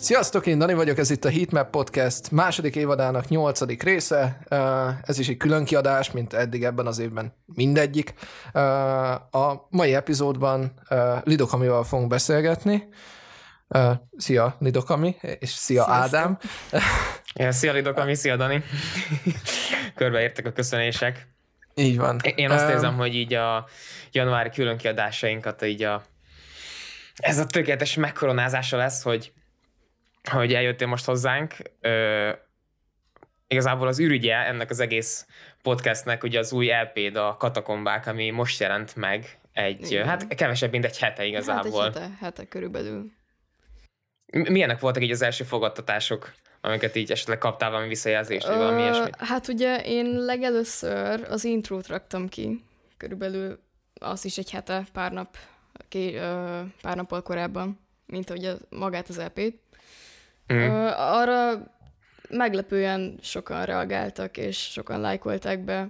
Sziasztok, én Dani vagyok, ez itt a Heatmap Podcast második évadának nyolcadik része. Ez is egy külön kiadás, mint eddig ebben az évben mindegyik. A mai epizódban Lidokamival fogunk beszélgetni. Szia Lidokami, és szia Sziasztok. Ádám. Ja, szia Lidokami, szia Dani. Körbeértek a köszönések. Így van. Én azt érzem, hogy így a januári külön kiadásainkat így a ez a tökéletes megkoronázása lesz, hogy hogy eljöttél most hozzánk. Ö, igazából az ürügye ennek az egész podcastnek ugye az új lp a Katakombák, ami most jelent meg egy, Igen. hát kevesebb, mint egy hete igazából. Hát egy hete, hete körülbelül. Milyenek voltak így az első fogadtatások, amiket így esetleg kaptál valami visszajelzést, vagy valami ilyesmit? Hát ugye én legelőször az intrót raktam ki, körülbelül az is egy hete, pár nap, ké, pár nappal korábban, mint hogy magát az EP-t. Mm. Arra meglepően sokan reagáltak, és sokan lájkolták be.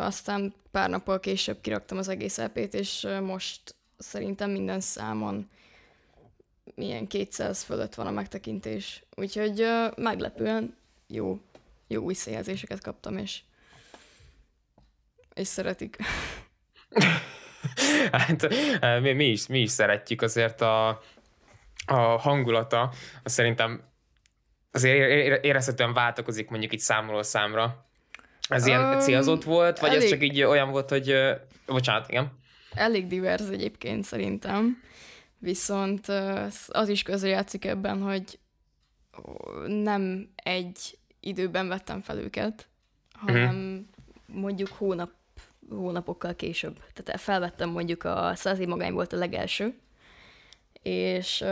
Aztán pár nappal később kiraktam az egész EP-t, és most szerintem minden számon milyen 200 fölött van a megtekintés. Úgyhogy meglepően jó, jó visszajelzéseket kaptam, és, és szeretik. hát mi, mi, is, mi is szeretjük azért a, a hangulata, az szerintem azért érezhetően változik mondjuk itt számról számra. Ez ilyen um, célzott volt, vagy elég, ez csak így olyan volt, hogy... Bocsánat, igen. Elég divers egyébként szerintem, viszont az is közrejátszik ebben, hogy nem egy időben vettem fel őket, hanem uh-huh. mondjuk hónap, hónapokkal később. Tehát felvettem mondjuk a Százi Magány volt a legelső, és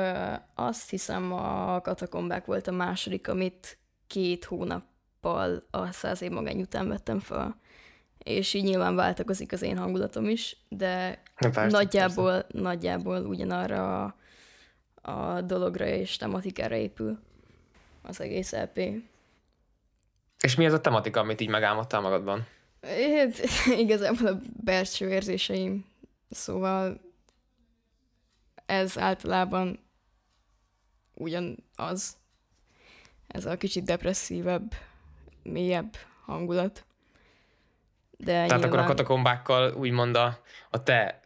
azt hiszem a katakombák volt a második, amit két hónappal a száz év magány után vettem fel. És így nyilván változik az én hangulatom is, de persze, nagyjából, persze. nagyjából ugyanarra a, a dologra és tematikára épül az egész LP. És mi az a tematika, amit így megálmodtál magadban? Hát, igazából a belső érzéseim. Szóval ez általában ugyanaz. Ez a kicsit depresszívebb, mélyebb hangulat. De Tehát nyilván... akkor a katakombákkal úgymond a, a te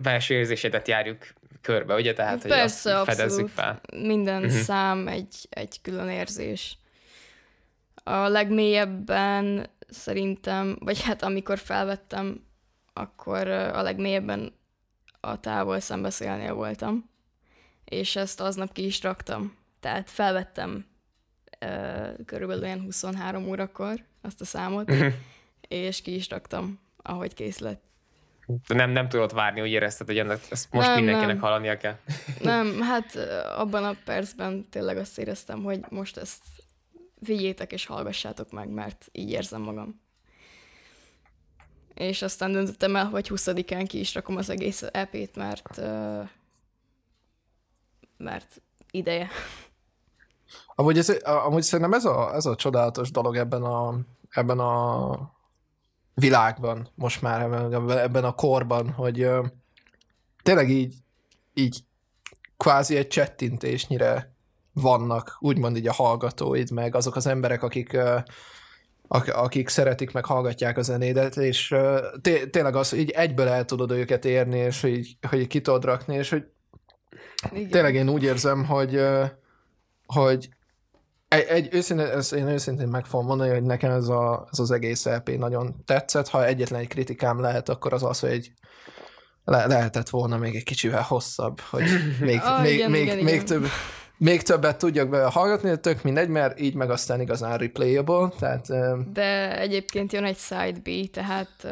belső érzésedet járjuk körbe, ugye? Tehát, Persze, hogy fedezzük fel. Minden uh-huh. szám egy, egy külön érzés. A legmélyebben szerintem, vagy hát amikor felvettem, akkor a legmélyebben a távol szembeszélnél voltam, és ezt aznap ki is raktam. Tehát felvettem uh, körülbelül olyan 23 órakor azt a számot, és ki is raktam, ahogy kész lett. Nem, nem tudod várni, hogy érezted, hogy ennek, ezt most nem, mindenkinek nem. hallania kell. Nem, hát abban a percben tényleg azt éreztem, hogy most ezt vigyétek és hallgassátok meg, mert így érzem magam és aztán döntöttem el, hogy 20-án ki is rakom az egész EP-t, mert, mert ideje. Amúgy, ez, amúgy szerintem ez a, ez a csodálatos dolog ebben a, ebben a világban, most már ebben, a korban, hogy uh, tényleg így, így kvázi egy csettintésnyire vannak, úgymond így a hallgatóid, meg azok az emberek, akik uh, akik szeretik, meg hallgatják a zenédet, és té- tényleg az, hogy így egyből el tudod őket érni, és hogy, hogy ki tudod rakni, és hogy Igen. tényleg én úgy érzem, hogy, hogy egy, egy őszintén, ezt én őszintén meg fogom mondani, hogy nekem ez, a, ez az egész LP nagyon tetszett. Ha egyetlen egy kritikám lehet, akkor az az, hogy egy, le, lehetett volna még egy kicsivel hosszabb, hogy még, oh, még, igen, még, igen, még igen. több még többet tudjak be hallgatni, de tök mindegy, mert így meg aztán igazán replayable, tehát... De egyébként jön egy side B, tehát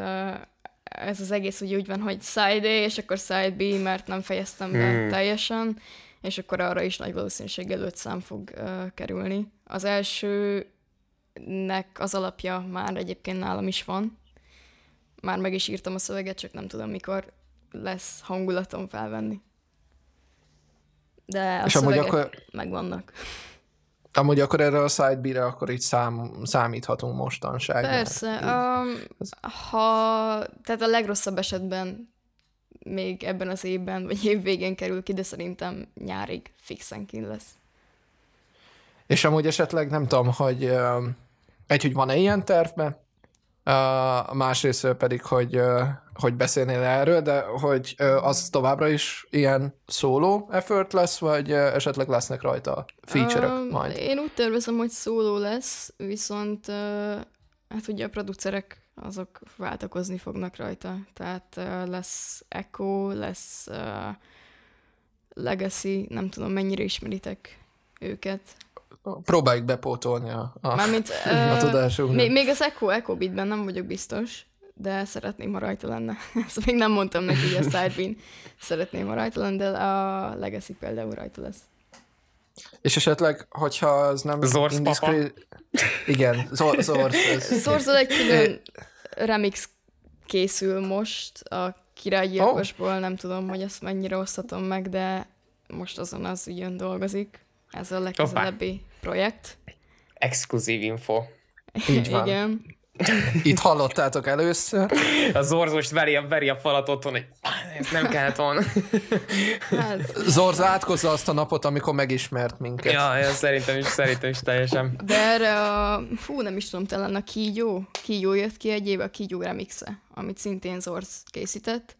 ez az egész úgy, úgy van, hogy side A, és akkor side B, mert nem fejeztem be hmm. teljesen, és akkor arra is nagy valószínűséggel öt szám fog uh, kerülni. Az elsőnek az alapja már egyébként nálam is van. Már meg is írtam a szöveget, csak nem tudom, mikor lesz hangulatom felvenni de a és amúgy akkor, megvannak. Amúgy akkor erre a side B-re akkor így szám, számíthatunk mostanság. Persze. Um, ha, tehát a legrosszabb esetben még ebben az évben, vagy év végén kerül ki, de szerintem nyárig fixen kin lesz. És amúgy esetleg nem tudom, hogy ö, egy, hogy van-e ilyen tervbe, a másrészt pedig, hogy, hogy beszélnél erről, de hogy az továbbra is ilyen szóló effort lesz, vagy esetleg lesznek rajta feature uh, majd? Én úgy tervezem, hogy szóló lesz, viszont uh, hát ugye a producerek azok váltakozni fognak rajta. Tehát uh, lesz Echo, lesz uh, Legacy, nem tudom mennyire ismeritek őket. Próbáljuk bepótolni a, a, Mármint, a tudásunknak. Még, még az Echo, Echo Beatben nem vagyok biztos, de szeretném, ha rajta lenne. Ezt még nem mondtam neki, hogy a Sidebean szeretném, ha rajta lenne, de a Legacy például rajta lesz. És esetleg, hogyha az nem... Zorz indiszkré... Igen. Zorz Zorzol egy külön remix készül most a királygyilkosból, oh. nem tudom, hogy ezt mennyire osztatom meg, de most azon az ügyön dolgozik. Ez a legközelebbi projekt. Exkluzív info. Így van. Igen. Itt hallottátok először. A Zorz veri a, veri a falat otthon, hogy ez nem kellett volna. Hát... Zorz átkozza azt a napot, amikor megismert minket. Ja, ja szerintem is, szerintem is teljesen. De erre a, fú, nem is tudom, talán a Kígyó, Kígyó jött ki egy éve, a Kígyó remixe, amit szintén Zorz készített.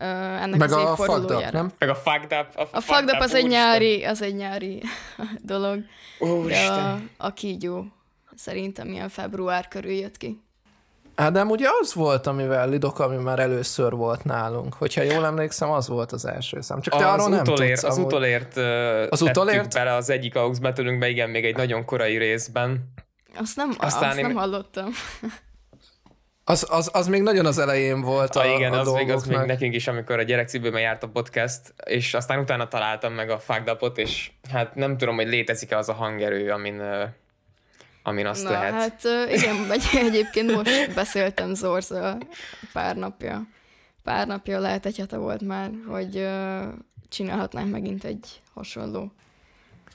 Uh, ennek Meg az a fucked up, nem? Meg a fucked up. A, a fucked up az egy nyári, az egy nyári dolog. Ó, a, a kígyó szerintem ilyen február körül jött ki. Hát de ugye az volt, amivel Lidok, ami már először volt nálunk. Hogyha jól emlékszem, az volt az első szám. Csak te az arról nem utolér, tudsz. Az amúgy. utolért az utolért? bele az egyik AUX betűlünkbe, igen, még egy nagyon korai részben. Azt nem, Aztán azt én- nem hallottam. Az, az, az még nagyon az elején volt a, Ah, igen, a az még, az még dolgoknak. nekünk is, amikor a gyerekcipőben járt a podcast, és aztán utána találtam meg a fucked és hát nem tudom, hogy létezik-e az a hangerő, amin, amin azt Na, lehet. hát igen, egy, egyébként most beszéltem Zorzal pár napja. Pár napja, lehet egy hete volt már, hogy csinálhatnánk megint egy hasonló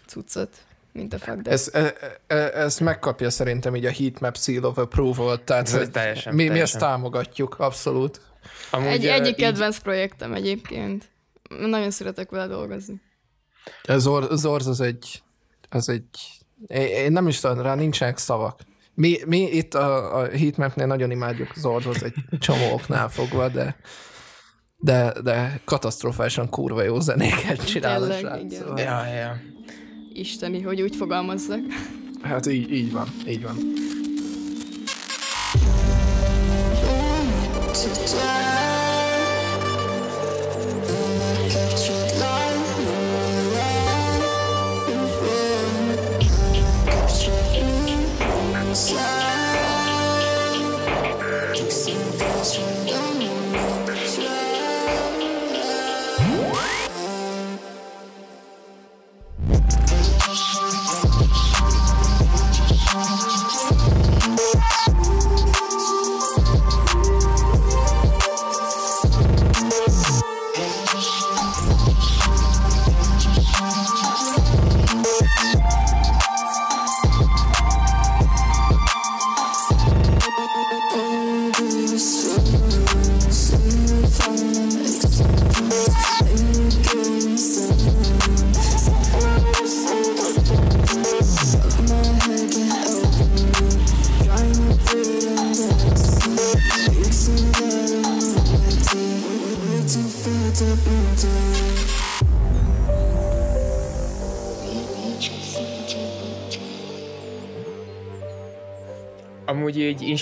cuccot, mint a fuck Ez, e- e- ez megkapja szerintem így a heatmap seal of approval, tehát Ez hogy teljesen, mi, mi ezt teljesen. támogatjuk, abszolút. Amúgy, Egy, egyik így- kedvenc projektem egyébként. Nagyon szeretek vele dolgozni. Az or, Zorz az egy, az egy, én nem is tudom, rá nincsenek szavak. Mi, mi itt a, a heatmapnél nagyon imádjuk Zorzot egy csomó oknál fogva, de de, de katasztrofálisan kurva jó zenéket csinál a srác, szóval- Ja, ja. Isteni, hogy úgy fogalmazzak. Hát így, így van, így van.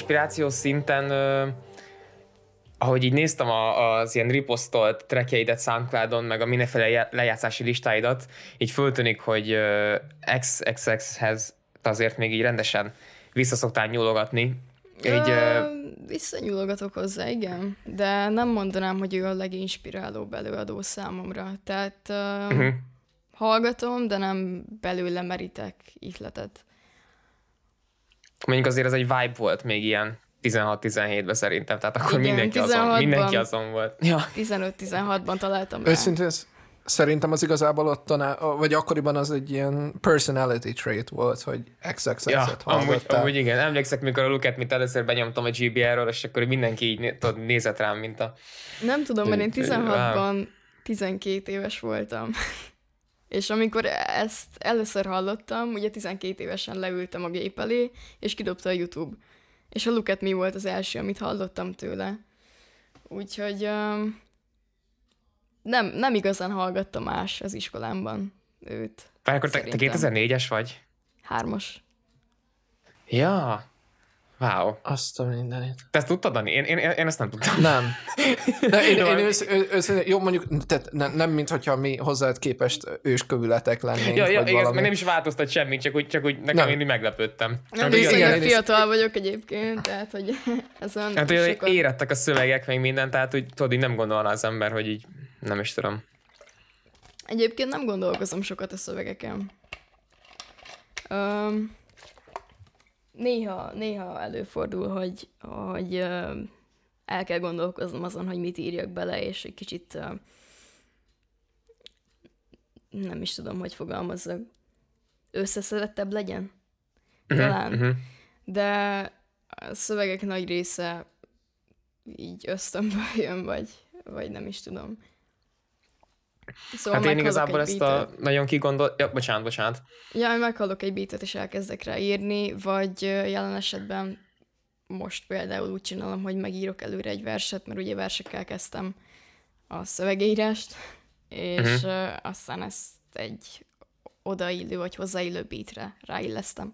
Inspiráció szinten, ö, ahogy így néztem a, az ilyen riposztolt trackjeidet Soundcloudon, meg a mindenféle lejátszási listáidat, így föltűnik, hogy ö, XXX-hez azért még így rendesen visszaszoktál nyúlogatni. Így, ö, Ö, Visszanyúlogatok hozzá, igen, de nem mondanám, hogy ő a leginspirálóbb előadó számomra. Tehát uh, uh-huh. hallgatom, de nem belőle merítek ihletet. Mondjuk azért ez egy vibe volt még ilyen 16-17-ben szerintem, tehát akkor Igen, mindenki, azon, 16-ban. mindenki azon volt. Ja. 15-16-ban találtam rá. Őszintén, szerintem az igazából ott, vagy akkoriban az egy ilyen personality trait volt, hogy XXX-et ja, amúgy, amúgy, igen, emlékszek, mikor a Luket, mint először benyomtam a GBR-ről, és akkor mindenki így tudod, nézett rám, mint a... Nem tudom, mert én 16-ban 12 éves voltam. És amikor ezt először hallottam, ugye 12 évesen leültem a gép elé, és kidobta a YouTube. És a Look at Me volt az első, amit hallottam tőle. Úgyhogy um, nem, nem igazán hallgattam más az iskolámban őt. Várj, akkor te, te 2004-es vagy? Hármas. Ja, Wow. Azt a mindenit. Te ezt tudtad, Dani? Én, én, én ezt nem tudtam. Nem. De én, én ősz, ősz, jó, mondjuk, tehát nem, nem mint hogyha mi hozzád képest őskövületek lennénk. Ja, ja igen, meg nem is változtat semmit, csak úgy, csak úgy nekem nem. én meglepődtem. Nem, igen, igen, fiatal vagyok egyébként, tehát hogy ezen Hát, hogy sokat... érettek a szövegek, meg minden, tehát hogy tudod, így nem gondolna az ember, hogy így nem is tudom. Egyébként nem gondolkozom sokat a szövegeken. Um, néha, néha előfordul, hogy, hogy el kell gondolkoznom azon, hogy mit írjak bele, és egy kicsit nem is tudom, hogy fogalmazzak, összeszedettebb legyen. Mhm, Talán. Uh-huh. De a szövegek nagy része így ösztönből jön, vagy, vagy nem is tudom. Szóval hát én igazából ezt a nagyon kigondol... Ja, bocsánat, bocsánat. Ja, meghallok egy beatet, és elkezdek rá írni, vagy jelen esetben most például úgy csinálom, hogy megírok előre egy verset, mert ugye versekkel kezdtem a szövegírást, és uh-huh. aztán ezt egy odaillő vagy hozzáillő beatre ráillesztem.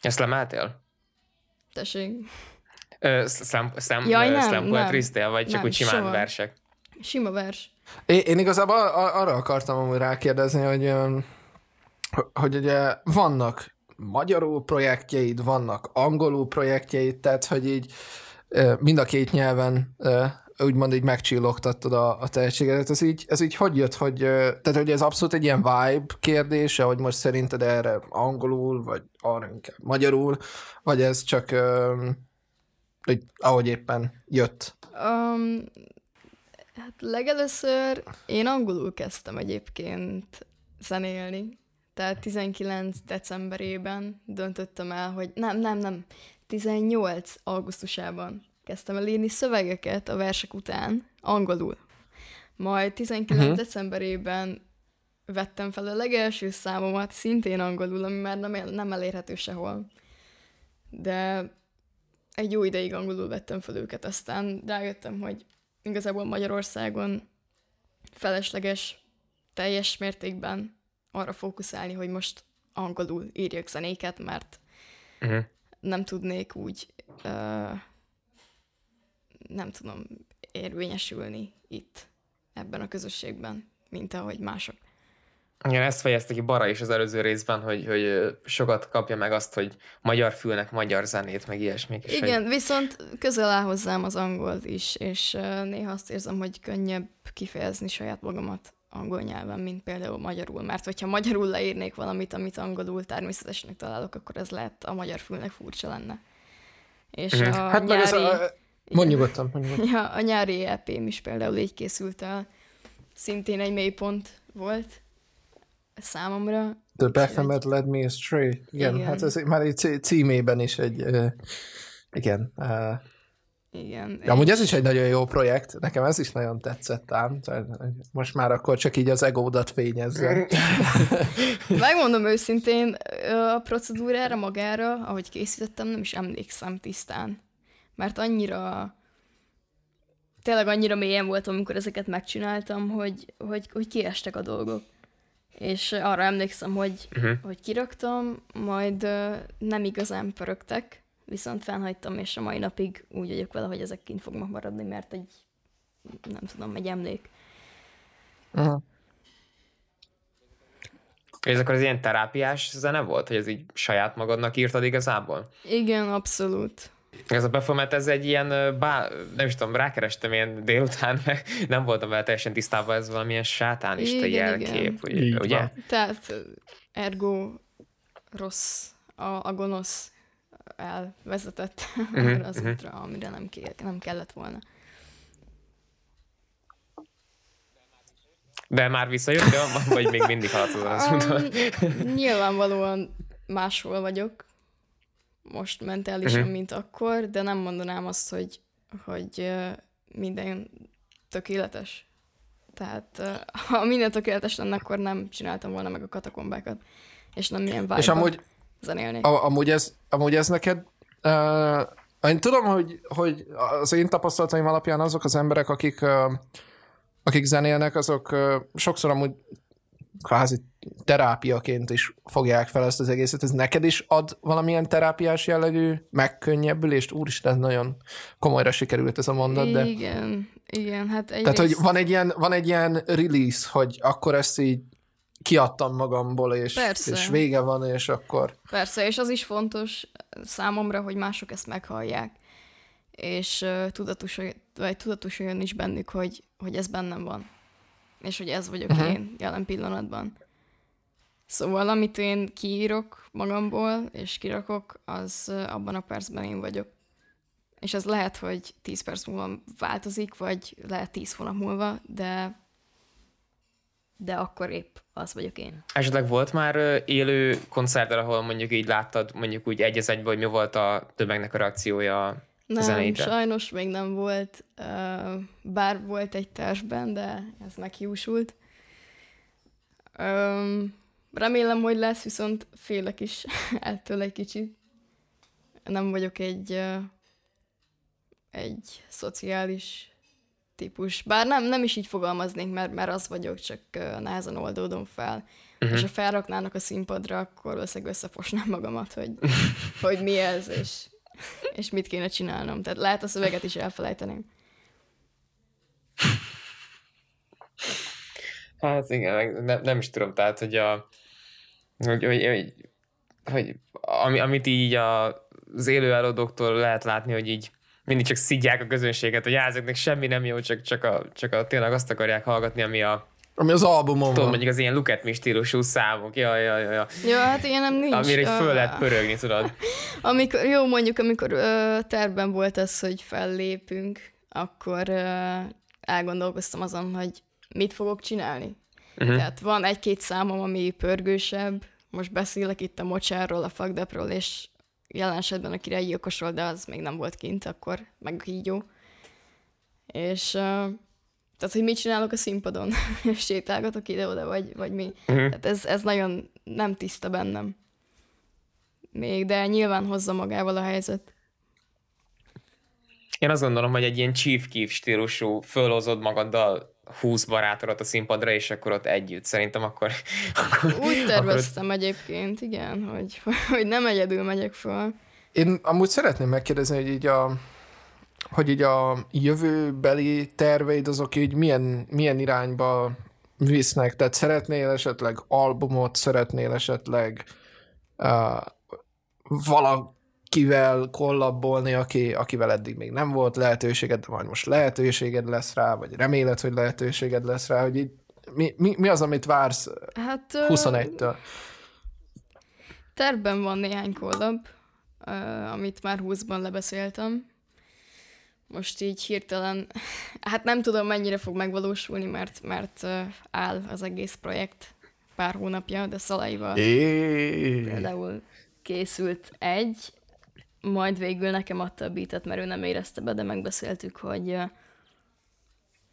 Ezt lemeltél? Tessék. Szem, szem, Jaj, nem, nem. vagy csak nem, úgy simán soha. versek? Sima vers. Én, én igazából arra akartam amúgy rákérdezni, hogy, hogy ugye vannak magyarul projektjeid, vannak angolul projektjeid, tehát hogy így mind a két nyelven úgymond így megcsillogtattad a, a tehetségedet. Ez így, ez így hogy jött, hogy, tehát hogy ez abszolút egy ilyen vibe kérdése, hogy most szerinted erre angolul, vagy arra inkább magyarul, vagy ez csak hogy ahogy éppen jött? Um, Hát legelőször én angolul kezdtem egyébként zenélni. Tehát 19 decemberében döntöttem el, hogy nem, nem, nem, 18 augusztusában kezdtem el írni szövegeket a versek után, angolul. Majd 19 uh-huh. Mhm. decemberében vettem fel a legelső számomat, szintén angolul, ami már nem, nem elérhető sehol. De egy jó ideig angolul vettem fel őket, aztán rájöttem, hogy igazából Magyarországon felesleges teljes mértékben arra fókuszálni, hogy most angolul írjak zenéket, mert uh-huh. nem tudnék úgy, uh, nem tudom, érvényesülni itt, ebben a közösségben, mint ahogy mások. Igen, ezt fejezte ki Bara is az előző részben, hogy, hogy sokat kapja meg azt, hogy magyar fülnek magyar zenét, meg ilyesmik. Igen, hogy... viszont közel áll hozzám az angolt is, és néha azt érzem, hogy könnyebb kifejezni saját magamat angol nyelven, mint például magyarul. Mert hogyha magyarul leírnék valamit, amit angolul természetesnek találok, akkor ez lehet a magyar fülnek furcsa lenne. És mm. a hát nyári... Ez a... Mondj nyugodtan, mondj nyugodtan. Ja, a nyári EP-m is például így készült el. Szintén egy mélypont volt, számomra. The Baphomet Led Me Astray. Igen, igen, hát ez már egy címében is egy, uh, igen. Uh, igen. Ja, amúgy ez is egy nagyon jó projekt, nekem ez is nagyon tetszett ám, most már akkor csak így az egódat fényezze. Megmondom őszintén, a procedúrára magára, ahogy készítettem, nem is emlékszem tisztán. Mert annyira tényleg annyira mélyen voltam, amikor ezeket megcsináltam, hogy, hogy, hogy kiestek a dolgok és arra emlékszem, hogy, uh-huh. hogy kiraktam, majd uh, nem igazán pörögtek, viszont felhagytam, és a mai napig úgy vagyok vele, hogy ezek kint fognak maradni, mert egy, nem tudom, egy emlék. Uh-huh. És akkor az ilyen terápiás zene volt, hogy ez így saját magadnak írtad igazából? Igen, abszolút. Ez a Baphomet, ez egy ilyen, bá, nem is tudom, rákerestem ilyen délután, meg nem voltam vele teljesen tisztában, ez valamilyen sátánista igen, jelkép, igen. ugye? Van. Tehát ergo rossz, a, a gonosz elvezetett uh-huh, az uh-huh. útra, amire nem, ké, nem kellett volna. De már visszajöttél, vagy még mindig haladsz az úton? Um, nyilvánvalóan máshol vagyok, most mentálisan, uh-huh. mint akkor, de nem mondanám azt, hogy, hogy minden tökéletes. Tehát ha minden tökéletes lenne, akkor nem csináltam volna meg a katakombákat, és nem ilyen vibe És amúgy, zenélni. A, amúgy, ez, amúgy ez neked uh, én tudom, hogy, hogy az én tapasztalataim alapján azok az emberek, akik, uh, akik zenélnek, azok uh, sokszor amúgy kvázi terápiaként is fogják fel ezt az egészet. Ez neked is ad valamilyen terápiás jellegű megkönnyebbülést? Úristen, nagyon komolyra sikerült ez a mondat, de... Igen, igen, hát egyrészt... Tehát, hogy van egy, ilyen, van egy ilyen release, hogy akkor ezt így kiadtam magamból, és, Persze. és vége van, és akkor... Persze, és az is fontos számomra, hogy mások ezt meghallják, és uh, tudatosuljon, vagy tudatosuljon is bennük, hogy, hogy ez bennem van, és hogy ez vagyok uh-huh. én jelen pillanatban. Szóval, amit én kiírok magamból, és kirakok, az abban a percben én vagyok. És ez lehet, hogy 10 perc múlva változik, vagy lehet 10 hónap múlva, de de akkor épp az vagyok én. Esetleg volt már élő koncerter, ahol mondjuk így láttad, mondjuk úgy egy egybe, hogy mi volt a tömegnek a reakciója nem, zenétre? sajnos még nem volt, bár volt egy tervben, de ez meghiúsult. Remélem, hogy lesz, viszont félek is ettől egy kicsit. Nem vagyok egy, egy szociális típus. Bár nem, nem is így fogalmaznék, mert, mert az vagyok, csak nehezen oldódom fel. Uh-huh. És ha felraknának a színpadra, akkor valószínűleg összefosnám magamat, hogy, hogy mi ez, és, és mit kéne csinálnom. Tehát lehet a szöveget is elfelejteném. Hát igen, nem, nem is tudom, tehát, hogy a hogy, hogy, hogy, hogy ami, amit így a, az élő előadóktól lehet látni, hogy így mindig csak szidják a közönséget, hogy ezeknek semmi nem jó, csak, csak, a, csak a, tényleg azt akarják hallgatni, ami a ami az albumon Tudom, mondjuk az ilyen look at me stílusú számok, ja, ja, ja, ja. Ja, hát ilyen nem nincs. Amire uh, föl lehet pörögni, tudod. amikor, jó, mondjuk, amikor uh, tervben volt az, hogy fellépünk, akkor uh, elgondolkoztam azon, hogy mit fogok csinálni. Uh-huh. Tehát van egy-két számom, ami pörgősebb, most beszélek itt a mocsárról, a fagdepról, és jelen esetben a királyi gyilkosról, de az még nem volt kint, akkor meg a kígyó. És uh, tehát, hogy mit csinálok a színpadon? Sétálgatok ide-oda, vagy, vagy mi? Uh-huh. Tehát ez, ez nagyon nem tiszta bennem. Még, de nyilván hozza magával a helyzet. Én azt gondolom, hogy egy ilyen Chief Keef stílusú fölhozod magaddal 20 barátodat a színpadra, és akkor ott együtt. Szerintem akkor... akkor Úgy terveztem akkor... egyébként, igen, hogy, hogy nem egyedül megyek fel. Én amúgy szeretném megkérdezni, hogy így a, hogy így a jövőbeli terveid azok így milyen, milyen irányba visznek? Tehát szeretnél esetleg albumot, szeretnél esetleg uh, vala, kivel kollabolni, aki, akivel eddig még nem volt lehetőséged, de majd most lehetőséged lesz rá, vagy reméled, hogy lehetőséged lesz rá, hogy így mi, mi, mi az, amit vársz hát, 21-től? Tervben van néhány kollab, amit már 20-ban lebeszéltem. Most így hirtelen, hát nem tudom mennyire fog megvalósulni, mert, mert áll az egész projekt pár hónapja, de Szalaival é. például készült egy, majd végül nekem adta a beatet, mert ő nem érezte be, de megbeszéltük, hogy,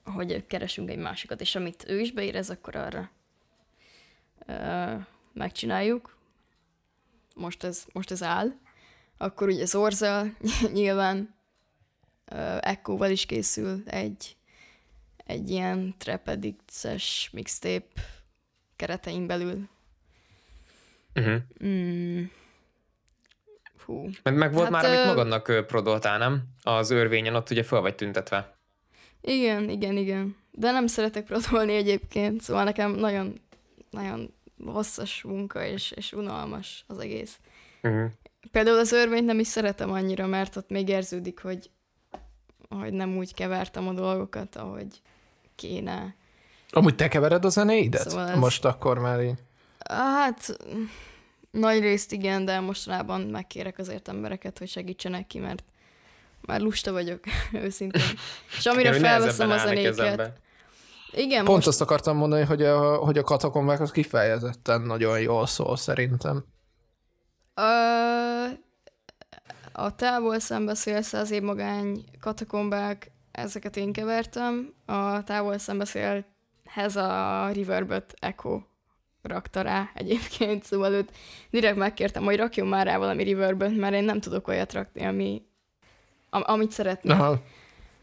hogy keresünk egy másikat, és amit ő is beérez, akkor arra megcsináljuk. Most ez, most ez áll. Akkor ugye Zorza nyilván Echo-val is készül egy, egy ilyen Trapedicts-es mixtape keretein belül. Uh-huh. Mm. Fú. Meg, meg volt hát, már, amit magadnak prodoltál, nem? Az örvényen ott ugye fel vagy tüntetve. Igen, igen, igen. De nem szeretek prodolni egyébként, szóval nekem nagyon, nagyon hosszas munka és, és unalmas az egész. Uh-huh. Például az örvényt nem is szeretem annyira, mert ott még érződik, hogy, hogy nem úgy kevertem a dolgokat, ahogy kéne. Amúgy te kevered a zenéidet? Szóval ez... Most akkor már így. Hát nagy részt igen, de mostanában megkérek azért embereket, hogy segítsenek ki, mert már lusta vagyok, őszintén. És amire felveszem a zenéket, Igen, Pont most, azt akartam mondani, hogy a, hogy a katakombák az kifejezetten nagyon jól szól szerintem. Ö, a távol szembeszél száz év magány katakombák, ezeket én kevertem. A távol szembeszélhez a Riverbot Echo rakta rá egyébként, szóval őt direkt megkértem, hogy rakjon már rá valami Riverbot, mert én nem tudok olyat rakni, ami, am, amit szeretnék. Aha.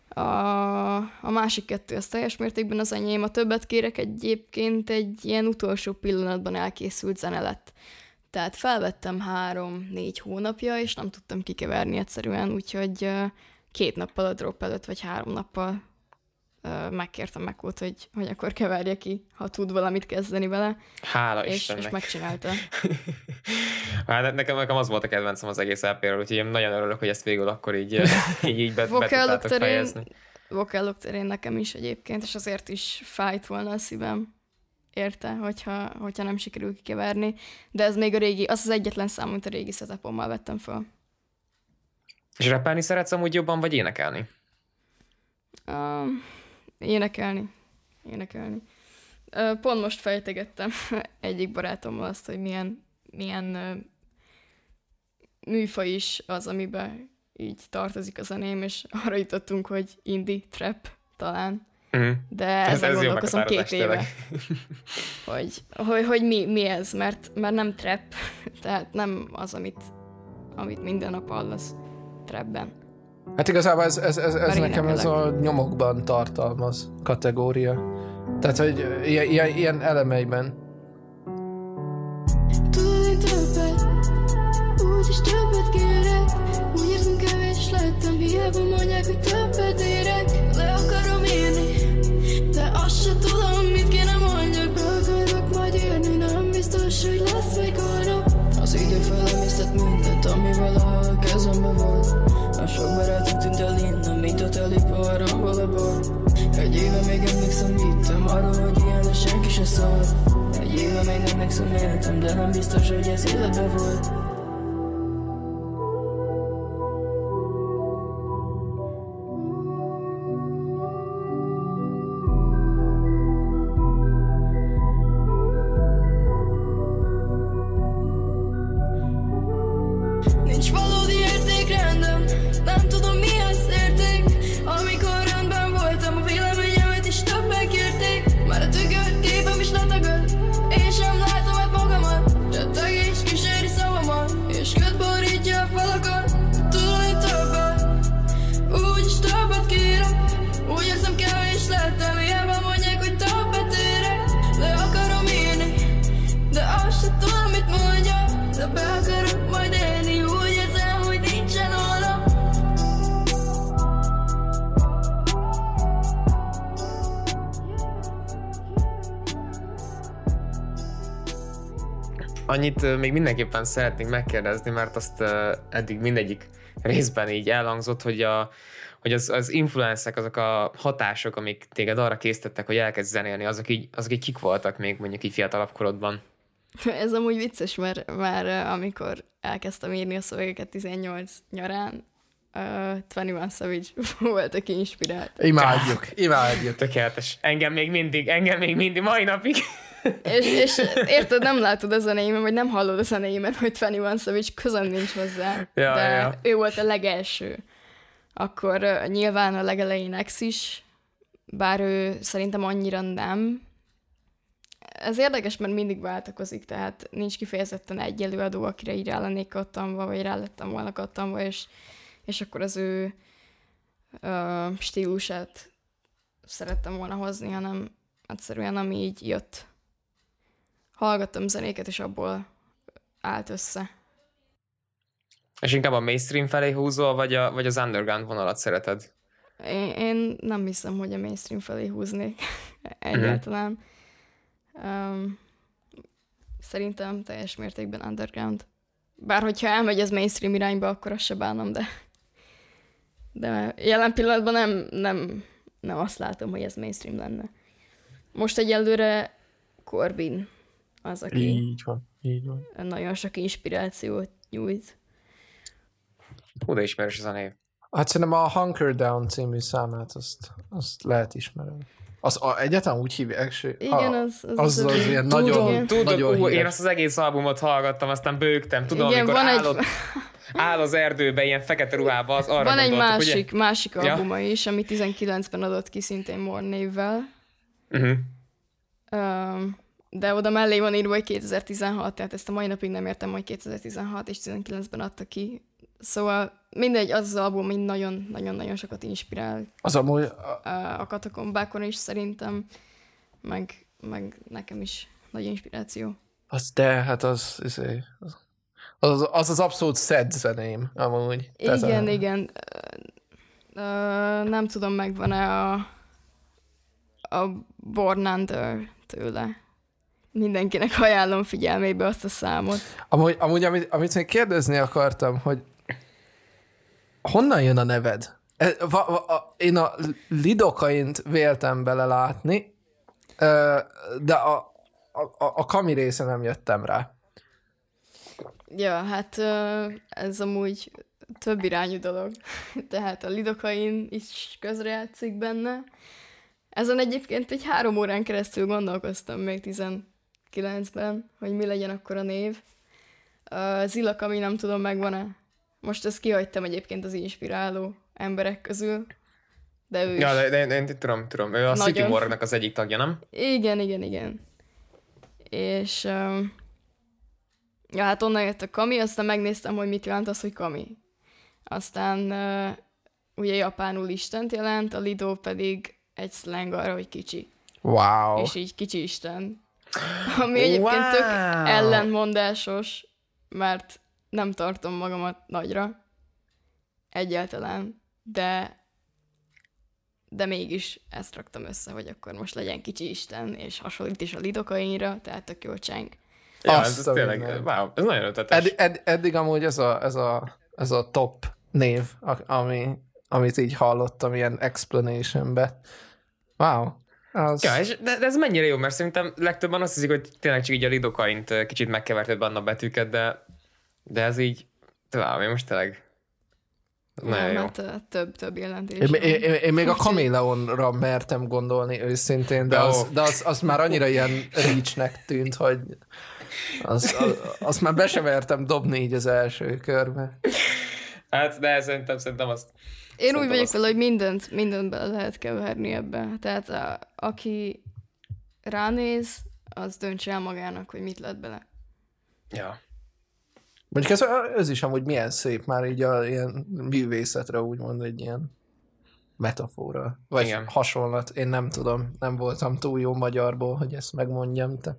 A, a másik kettő az teljes mértékben az enyém. A többet kérek egyébként egy ilyen utolsó pillanatban elkészült zene lett. Tehát felvettem három-négy hónapja, és nem tudtam kikeverni egyszerűen, úgyhogy két nappal a drop előtt, vagy három nappal megkértem meg hogy, hogy akkor keverje ki, ha tud valamit kezdeni vele, Hála és, Istennek. és megcsinálta. Hát nekem, nekem az volt a kedvencem az egész LP-ről, úgyhogy én nagyon örülök, hogy ezt végül akkor így, így, így be, be tudtátok terén, fejezni. vokálok terén nekem is egyébként, és azért is fájt volna a szívem érte, hogyha, hogyha nem sikerül kikeverni. De ez még a régi, az az egyetlen szám, amit a régi setupommal vettem fel. És rappelni szeretsz amúgy jobban, vagy énekelni? Uh, énekelni. Énekelni. Pont most fejtegettem egyik barátommal azt, hogy milyen, milyen műfaj is az, amiben így tartozik a zeném, és arra jutottunk, hogy indie, trap talán. Uh-huh. De Ez- ezen ez jó gondolkozom két éve, hogy, hogy, hogy mi, mi ez, mert, mert nem trap, tehát nem az, amit, amit minden nap hallasz trapben. Hát igazából ez, ez, ez, ez nekem ez a nyomokban tartalmaz kategória. Tehát, hogy ilyen, ilyen, ilyen elemeiben. Tudod, én többet, úgyis többet kérek Úgy érzem kevés lettem, hiába mondják, hogy innen, mint a telipar, ahol a bor. Egy éve még emlékszem, hittem arról, hogy ilyen lesz senki se szól. Egy éve még emlékszem, éltem, de nem biztos, hogy ez életbe volt Annyit még mindenképpen szeretnénk megkérdezni, mert azt eddig mindegyik részben így elhangzott, hogy, a, hogy az, az influencek, azok a hatások, amik téged arra készítettek, hogy elkezd zenélni, azok így, azok így kik voltak még mondjuk így fiatalabb korodban? Ez amúgy vicces, mert már amikor elkezdtem írni a szövegeket 18 nyarán, uh, 21 Savage volt, aki inspirált. Imádjuk, imádjuk. Tökéletes. Engem még mindig, engem még mindig, mai napig. És, és érted, nem látod a zenéimet, vagy nem hallod a zenéimet, hogy 21 Savage közön nincs hozzá. Ja, de ja. ő volt a legelső. Akkor uh, nyilván a legelején X is, bár ő szerintem annyira nem. Ez érdekes, mert mindig váltakozik, tehát nincs kifejezetten egy előadó, akire így rá lennék kattanva, vagy rá lettem volna kattanva, és, és akkor az ő uh, stílusát szerettem volna hozni, hanem egyszerűen ami így jött. Hallgattam zenéket, és abból állt össze. És inkább a mainstream felé húzol, vagy, a, vagy az underground vonalat szereted? Én, én nem hiszem, hogy a mainstream felé húznék egyáltalán. Um, szerintem teljes mértékben underground. Bár hogyha elmegy az mainstream irányba, akkor azt se bánom, de, de jelen pillanatban nem, nem, nem azt látom, hogy ez mainstream lenne. Most egyelőre Corbin az, aki Így van, így van. nagyon sok inspirációt nyújt. Hú, de ismerős ez a név. Hát szerintem a Hunker Down című számát azt, azt lehet ismerni. Az a, egyáltalán úgy hívják, és Igen, a, az- az az, az az, ilyen Tudom, nagyon, igen. Tudod, nagyon ú, én azt az egész albumot hallgattam, aztán bőgtem. Tudom, Igen, amikor van egy- áll, az erdőbe ilyen fekete ruhába, az arra Van egy másik, másik Ja. albuma is, ami 19-ben adott ki szintén More névvel. Ugye? Uh-huh. Um, de oda mellé van írva, hogy 2016, tehát ezt a mai napig nem értem, hogy 2016 és 19-ben adta ki. Szóval mindegy, az az album, ami nagyon-nagyon-nagyon sokat inspirál Az amúgy, uh, a katakombákon is szerintem, meg, meg nekem is nagy inspiráció. az de, hát az, izé, az, az, az az abszolút szed zeném, amúgy. Tehát Igen, a, igen. Ö, nem tudom, megvan-e a, a Born Under tőle. Mindenkinek ajánlom figyelmébe azt a számot. Amúgy, amúgy amit, amit még kérdezni akartam, hogy honnan jön a neved? E, én a lidokaint véltem belelátni, de a, a, a, a kami része nem jöttem rá. Ja, hát ez amúgy több irányú dolog. Tehát a lidokain is közrejátszik benne. Ezen egyébként egy három órán keresztül gondolkoztam még 19-ben, hogy mi legyen akkor a név. Uh, Zilak, ami nem tudom, megvan-e. Most ezt kihagytam egyébként az inspiráló emberek közül. De ő Ja, is. de, de, de, de, tudom, tudom. Ő a Nagyon. City Morgnak az egyik tagja, nem? Igen, igen, igen. És um, ja, hát onnan jött a kami, aztán megnéztem, hogy mit jelent az, hogy kami. Aztán uh, ugye japánul istent jelent, a Lido pedig egy slang arra, hogy kicsi. Wow. És így kicsi isten. Ami egyébként tök Wow. ellentmondásos, mert nem tartom magamat nagyra. Egyáltalán. De de mégis ezt raktam össze, hogy akkor most legyen kicsi isten, és hasonlít is a lidokainra, tehát tök jó cseng. Ja, Azt ez, ez a tényleg, wow, ez nagyon ötletes. Ed, ed, eddig amúgy ez a, ez a, ez a top név, ami, amit így hallottam ilyen explanationbe. Wow. Az... Ja, és de, de, ez mennyire jó, mert szerintem legtöbben azt hiszik, hogy tényleg csak így a lidokaint kicsit megkeverted benne a betűket, de, de ez így, talán én most tényleg nagyon jó. hát ö, több, több jelentés. Én, én, én, én még a kaméleonra mertem gondolni őszintén, de De az, de az, az már annyira ilyen reachnek tűnt, hogy az, az, azt már be sem mertem dobni így az első körbe. Hát, de szerintem, szerintem azt Én úgy vagyok azt- vele, hogy mindent, mindent bele lehet keverni ebbe. Tehát a, aki ránéz, az döntse el magának, hogy mit lett bele. Ja. Mondjuk ez, ez is amúgy milyen szép már így a ilyen művészetre úgymond egy ilyen metafora, vagy Igen. Igen. hasonlat. Én nem tudom, nem voltam túl jó magyarból, hogy ezt megmondjam. Te.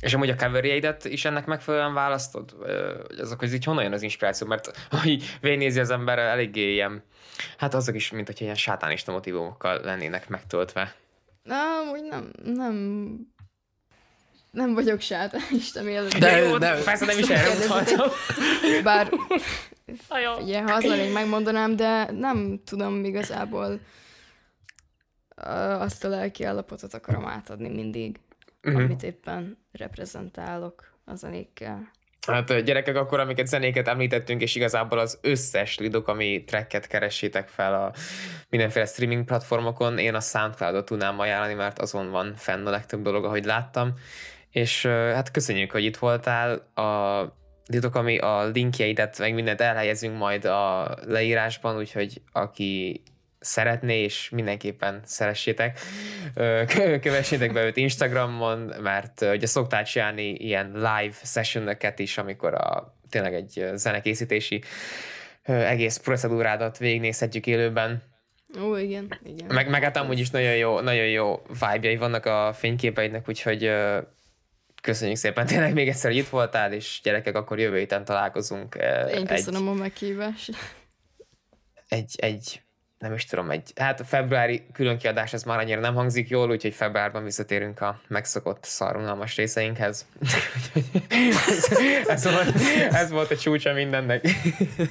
És amúgy a coverjeidet is ennek megfelelően választod? Ö, Hogy azok, hogy így honnan jön az inspiráció? Mert ha így végignézi az ember, eléggé ilyen, hát azok is, mint hogyha ilyen sátánista motivumokkal lennének megtöltve. Na, úgy nem, nem, nem vagyok sátánista mielőtt. De- Jó, de- persze nem is erre utaltam. Bár ugye, ha az lennék, megmondanám, de nem tudom igazából azt a lelki állapotot akarom átadni mindig, Mhm. amit éppen reprezentálok a zenékkel. Hát gyerekek, akkor amiket zenéket említettünk, és igazából az összes lidok, ami tracket keressétek fel a mindenféle streaming platformokon, én a Soundcloud-ot tudnám ajánlani, mert azon van fenn a legtöbb dolog, ahogy láttam. És hát köszönjük, hogy itt voltál. A lidok, ami a linkjeidet, meg mindent elhelyezünk majd a leírásban, úgyhogy aki szeretné, és mindenképpen szeressétek, kövessétek be őt Instagramon, mert ugye szoktál csinálni ilyen live sessionöket is, amikor a, tényleg egy zenekészítési egész procedúrádat végignézhetjük élőben. Ó, igen, igen. Meg, meg hát amúgy is nagyon jó, nagyon jó vibe vannak a fényképeidnek, úgyhogy köszönjük szépen tényleg még egyszer, hogy itt voltál, és gyerekek, akkor jövő héten találkozunk. Én köszönöm a meghívást. egy, egy, nem is tudom, egy, hát a februári különkiadás ez már annyira nem hangzik jól, úgyhogy februárban visszatérünk a megszokott szarunalmas részeinkhez. ez, volt, ez volt a csúcsa mindennek.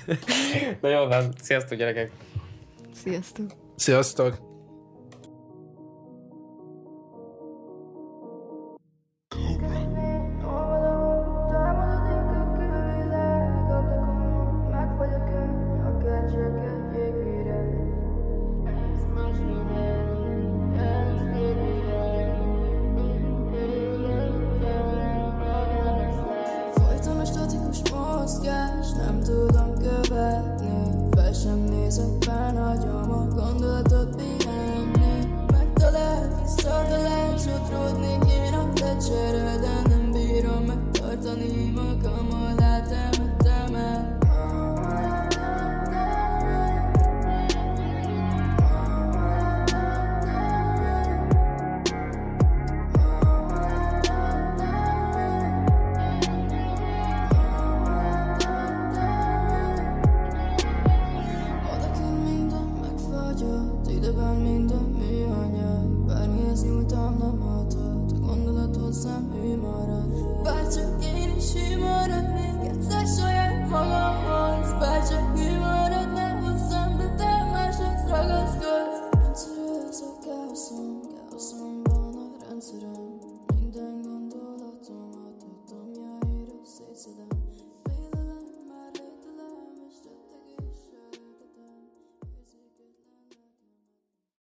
Na jó, van, sziasztok gyerekek! Sziasztok! Sziasztok! Cserél, de